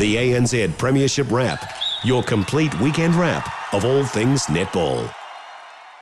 The ANZ Premiership Wrap, your complete weekend wrap of all things netball.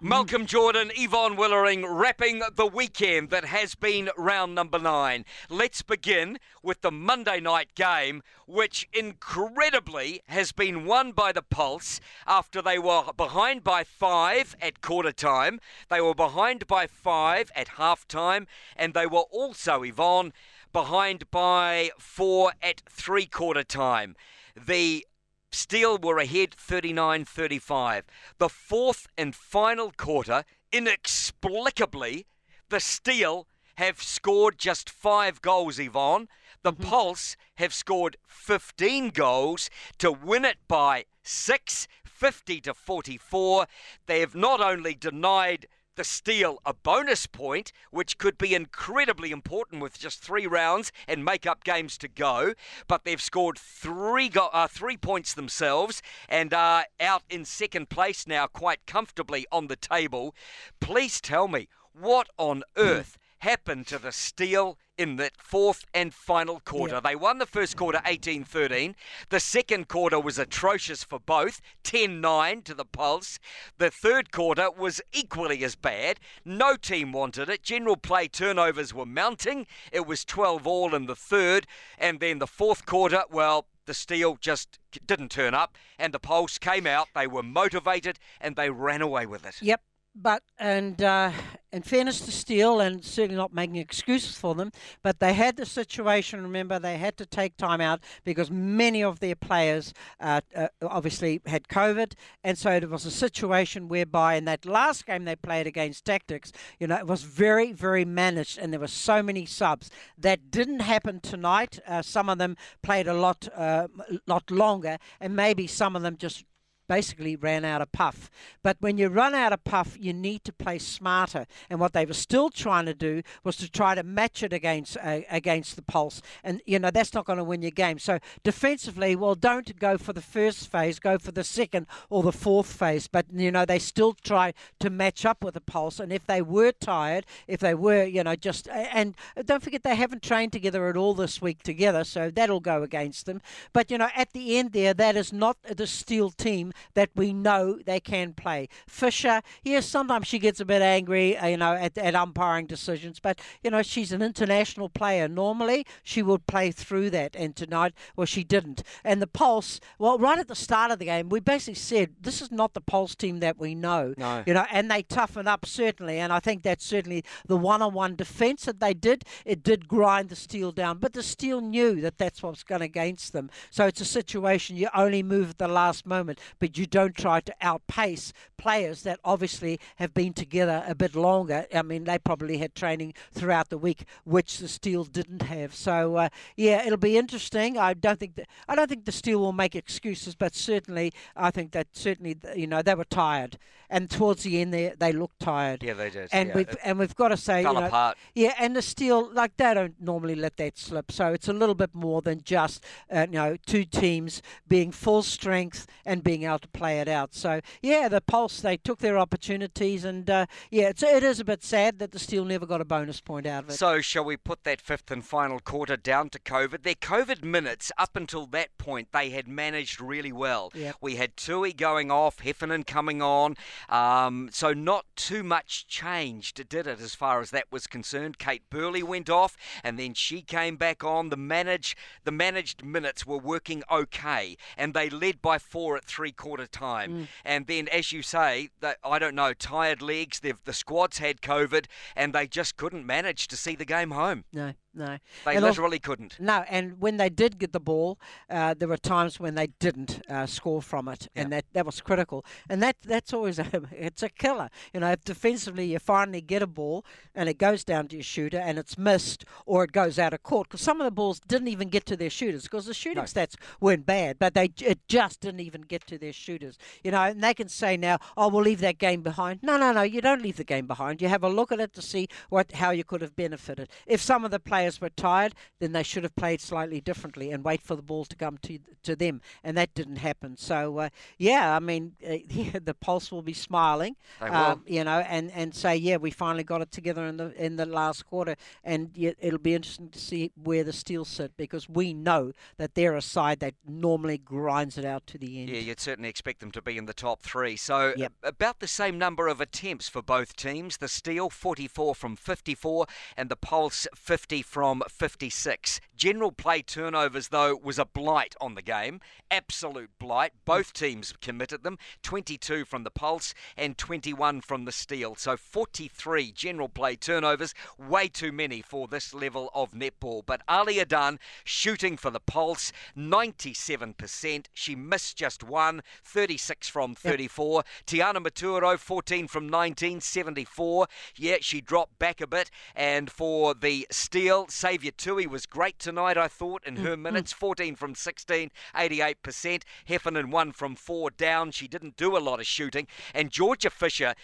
Malcolm Jordan, Yvonne Willering wrapping the weekend that has been round number nine. Let's begin with the Monday night game, which incredibly has been won by the Pulse after they were behind by five at quarter time. They were behind by five at half time, and they were also, Yvonne, behind by four at three quarter time. The Steel were ahead 39 35. The fourth and final quarter, inexplicably, the Steel have scored just five goals, Yvonne. The mm-hmm. Pulse have scored 15 goals to win it by six, 50 to 44. They have not only denied the Steel a bonus point, which could be incredibly important with just three rounds and make up games to go. But they've scored three go- uh, three points themselves and are out in second place now, quite comfortably on the table. Please tell me what on earth happened to the Steel in the fourth and final quarter. Yep. They won the first quarter 18 13. The second quarter was atrocious for both 10 9 to the Pulse. The third quarter was equally as bad. No team wanted it. General play turnovers were mounting. It was 12 all in the third. And then the fourth quarter, well, the Steel just didn't turn up, and the Pulse came out. They were motivated and they ran away with it. Yep, but and uh, in fairness to Steel, and certainly not making excuses for them, but they had the situation. Remember, they had to take time out because many of their players uh, uh, obviously had COVID, and so it was a situation whereby in that last game they played against Tactics, you know, it was very, very managed, and there were so many subs. That didn't happen tonight. Uh, some of them played a lot, uh, lot longer, and maybe some of them just basically ran out of puff. But when you run out of puff, you need to play smarter. And what they were still trying to do was to try to match it against uh, against the pulse. And you know that's not going to win your game. So defensively, well, don't go for the first phase. Go for the second or the fourth phase. But you know they still try to match up with the pulse. And if they were tired, if they were, you know, just and don't forget they haven't trained together at all this week together, so that'll go against them. But you know, at the end there, that is not the Steel team that we know they can play. Fisher, yes, sometimes she gets a bit angry, uh, you know, at, at umpiring decisions, but you know she's an international player. Normally she would play through that, and tonight, well, she didn't. And the Pulse, well, right at the start of the game, we basically said this is not the Pulse team that we know. No. You know, and they toughen up certainly, and I think that's certainly the one-on-one defence that they did. It did grind the Steel down, but the Steel knew that that's what's going against them. So it's a situation you only move at the last moment, but but you don't try to outpace players that obviously have been together a bit longer. I mean, they probably had training throughout the week, which the Steel didn't have. So uh, yeah, it'll be interesting. I don't think that I don't think the Steel will make excuses, but certainly I think that certainly you know they were tired, and towards the end they they looked tired. Yeah, they did. And yeah, we've and we've got to say, fell you know, apart. yeah, and the Steel like they don't normally let that slip. So it's a little bit more than just uh, you know two teams being full strength and being able to play it out. So yeah, the Pulse they took their opportunities, and uh, yeah, it's, it is a bit sad that the Steel never got a bonus point out of it. So shall we put that fifth and final quarter down to COVID? Their COVID minutes up until that point they had managed really well. Yep. We had Tui going off, Heffernan coming on, um, so not too much changed, did it, as far as that was concerned? Kate Burley went off, and then she came back on. The manage the managed minutes were working okay, and they led by four at three quarter time. Mm. And then, as you say, I don't know, tired legs. The squads had COVID, and they just couldn't manage to see the game home. No, no. They and literally also, couldn't. No, and when they did get the ball, uh, there were times when they didn't uh, score from it, yeah. and that, that was critical. And that that's always a it's a killer. You know, if defensively you finally get a ball and it goes down to your shooter and it's missed or it goes out of court, because some of the balls didn't even get to their shooters because the shooting no. stats weren't bad, but they it just didn't even get to their shooters. You know, and they can say now, oh, we'll leave that game behind. No, no, no, you don't leave the game behind. You have a look at it to see what how you could have benefited. If some of the players players were tired, then they should have played slightly differently and wait for the ball to come to to them, and that didn't happen. So uh, yeah, I mean, uh, the Pulse will be smiling, um, you know, and, and say yeah, we finally got it together in the in the last quarter, and it'll be interesting to see where the Steel sit because we know that they're a side that normally grinds it out to the end. Yeah, you'd certainly expect them to be in the top three. So Yep. about the same number of attempts for both teams. The Steel 44 from 54 and the Pulse 50 from 56. General play turnovers though was a blight on the game. Absolute blight. Both teams committed them. 22 from the Pulse and 21 from the Steel. So 43 general play turnovers. Way too many for this level of netball. But Aliyah Dunn shooting for the Pulse 97%. She missed just one. 36 from 34. Tiana Metuarau 14 from 19. 74. Yeah, she dropped back a bit. And for the Steel, Saviour Tui was great tonight, I thought, in her mm, mm. minutes. 14 from 16. 88%. Heffernan 1 from 4 down. She didn't do a lot of shooting. And Georgia Fisher,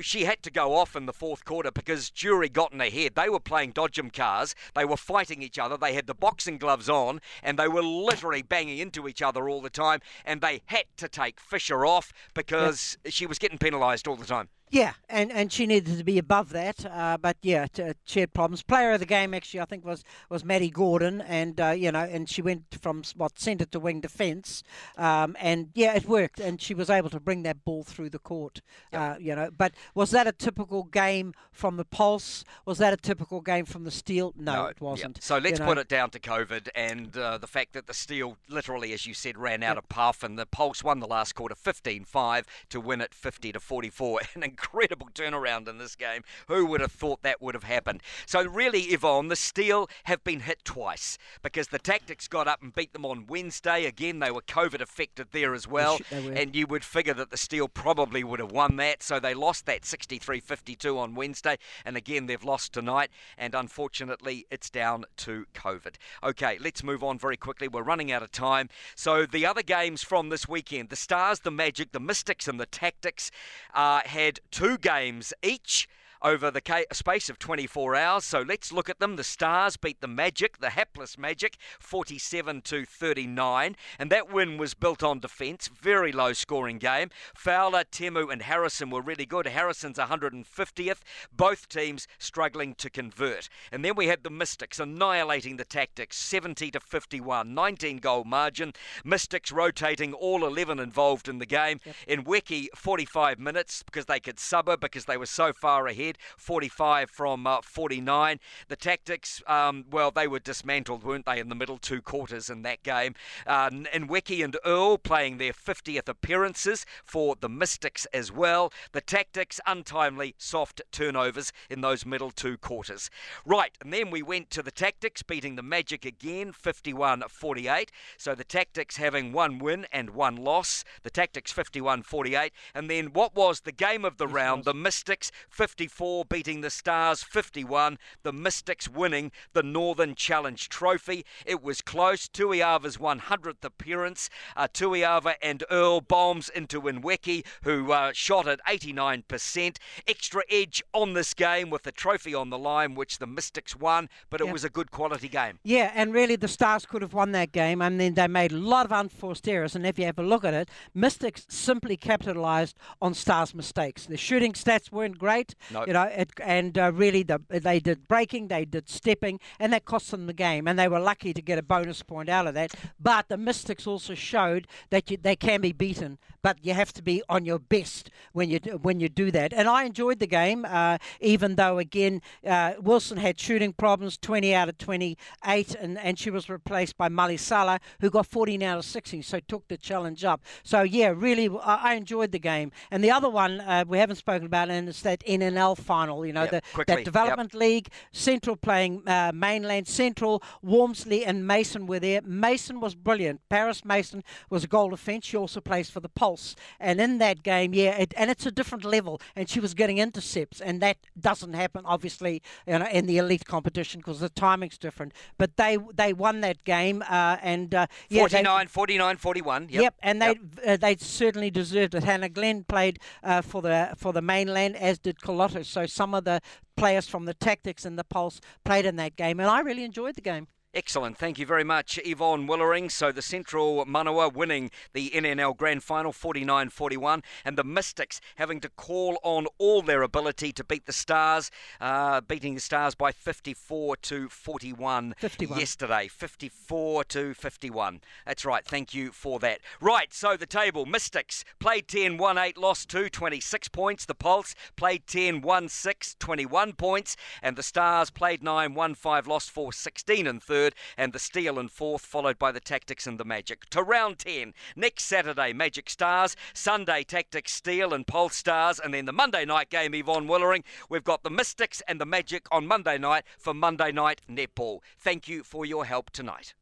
she had to go off in the fourth quarter because Jury got in her head. They were playing dodgem cars. They were fighting each other. They had the boxing gloves on and they were literally banging into each other all the time. And they had to take Fisher off because she was getting penalised all the time. Yeah, and, and she needed to be above that. Uh, but yeah, t- uh, she had problems. Player of the game actually, I think was was Maddie Gordon, and uh, you know, and she went from what centre to wing defence, um, and yeah, it worked, and she was able to bring that ball through the court. Uh, you know, but was that a typical game from the Pulse? Was that a typical game from the Steel? No, it wasn't. So let's you put know. it down to COVID and uh, the fact that the Steel, literally, as you said, ran out of puff, and the Pulse won the last quarter 15-5 to win it 50 to 44. An incredible turnaround in this game. Who would have thought that would have happened? So really, Yvonne, the Steel have been hit twice because the Tactics got up and beat them on Wednesday. Again, they were COVID affected there as well, sh- they were. and you would figure that the Steel probably would have won that. So they lost that 63-52 on Wednesday, and again they've lost tonight. And unfortunately, it's down to COVID. Okay, let's move on very quickly. We're running out of time. So the other games from this weekend: the Stars, the Magic, the Mystics, and the Tactics uh, had two games each over the ca- space of 24 hours. So let's look at them. The Stars beat the Magic, the hapless Magic, 47 to 39, and that win was built on defence. Very low scoring game. Fowler, Temu, and Harrison were really good. Harrison's 150th. Both teams struggling to convert. And then we had the Mystics annihilating the Tactics, 70 to 51, 19 goal margin. Mystics rotating all 11 involved in the game. In Nweke, 45 minutes because they could sub because they were so far ahead, 45 from uh, 49. The Tactics, um, well, they were dismantled, weren't they, in the middle two quarters in that game. Uh, and Nweke and Earle playing their 50th appearances for the Mystics as well. The Tactics, untimely soft turnovers in those middle two quarters. Right, and then we went to the Tactics beating the Magic again, 51 48. So the Tactics having one win and one loss. The Tactics 51 48. And then what was the game of the round? The Mystics 54 beating the Stars 51. The Mystics winning the Northern Challenge Trophy. It was close. Toeava's 100th appearance. Uh, Toeava and Earle bombs into Winweki, who uh, shot at 89%. Extra edge on this game with the trophy on the line, which the Mystics won, but it Yeah. was a good quality game. Yeah, and really the Stars could have won that game. I mean, they made a lot of unforced errors, and if you have a look at it, Mystics simply capitalised on Stars' mistakes. The shooting stats weren't great, No. You know, it, and uh, really the, they did breaking, they did stepping, and that cost them the game. And they were lucky to get a bonus point out of that. But the Mystics also showed that you, they can be beaten, but you have to be on your best when you when you do that. And I enjoyed the game, uh, even though again uh, Wilson had shooting problems, 20 out of 28, and, and she was replaced by Mali Salah, who got 14 out of 16, so took the challenge up. So yeah, really, I, I enjoyed the game. And the other one uh, we haven't spoken about, and it's that NNL final. You know, Yep, the, that yep. development league, Central playing uh, mainland Central, Walmsley and Mason were there. Mason was brilliant. Paris Mason was a goal defence. She also plays for the Pulse, and in that game, yeah, it, and it's a different level. And she was getting intercepts, and that doesn't happen obviously you know, in the elite competition because the timing's different. But they they won that game, uh, and uh, yeah, they- 49, 49, 41. Yep. Yep, and they Yep. uh, they certainly deserved it. Hannah Glenn played uh, for the for the mainland, as did Colotta. So some of the players from the tactics and the Pulse played in that game, and I really enjoyed the game. Excellent. Thank you very much, Yvonne Willering. So the Central Manawa winning the NNL Grand Final 49 41, and the Mystics having to call on all their ability to beat the Stars, uh, beating the Stars by 54 to 41 51. yesterday. 54 to 51. That's right. Thank you for that. Right. So the table Mystics played 10, won 8, lost 2, 26 points. The Pulse played 10, won 6, 21 points. And the Stars played 9, won 5, lost 4, 16 and third third, and the Steel in fourth, followed by the tactics and the Magic. To round 10, next Saturday, Magic Stars, Sunday, Tactics, Steel and Pulse Stars, and then the Monday night game, Yvonne Willering. We've got the Mystics and the Magic on Monday night for Monday night netball. Thank you for your help tonight.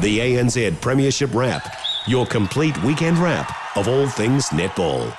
The ANZ Premiership Wrap, your complete weekend wrap of all things netball.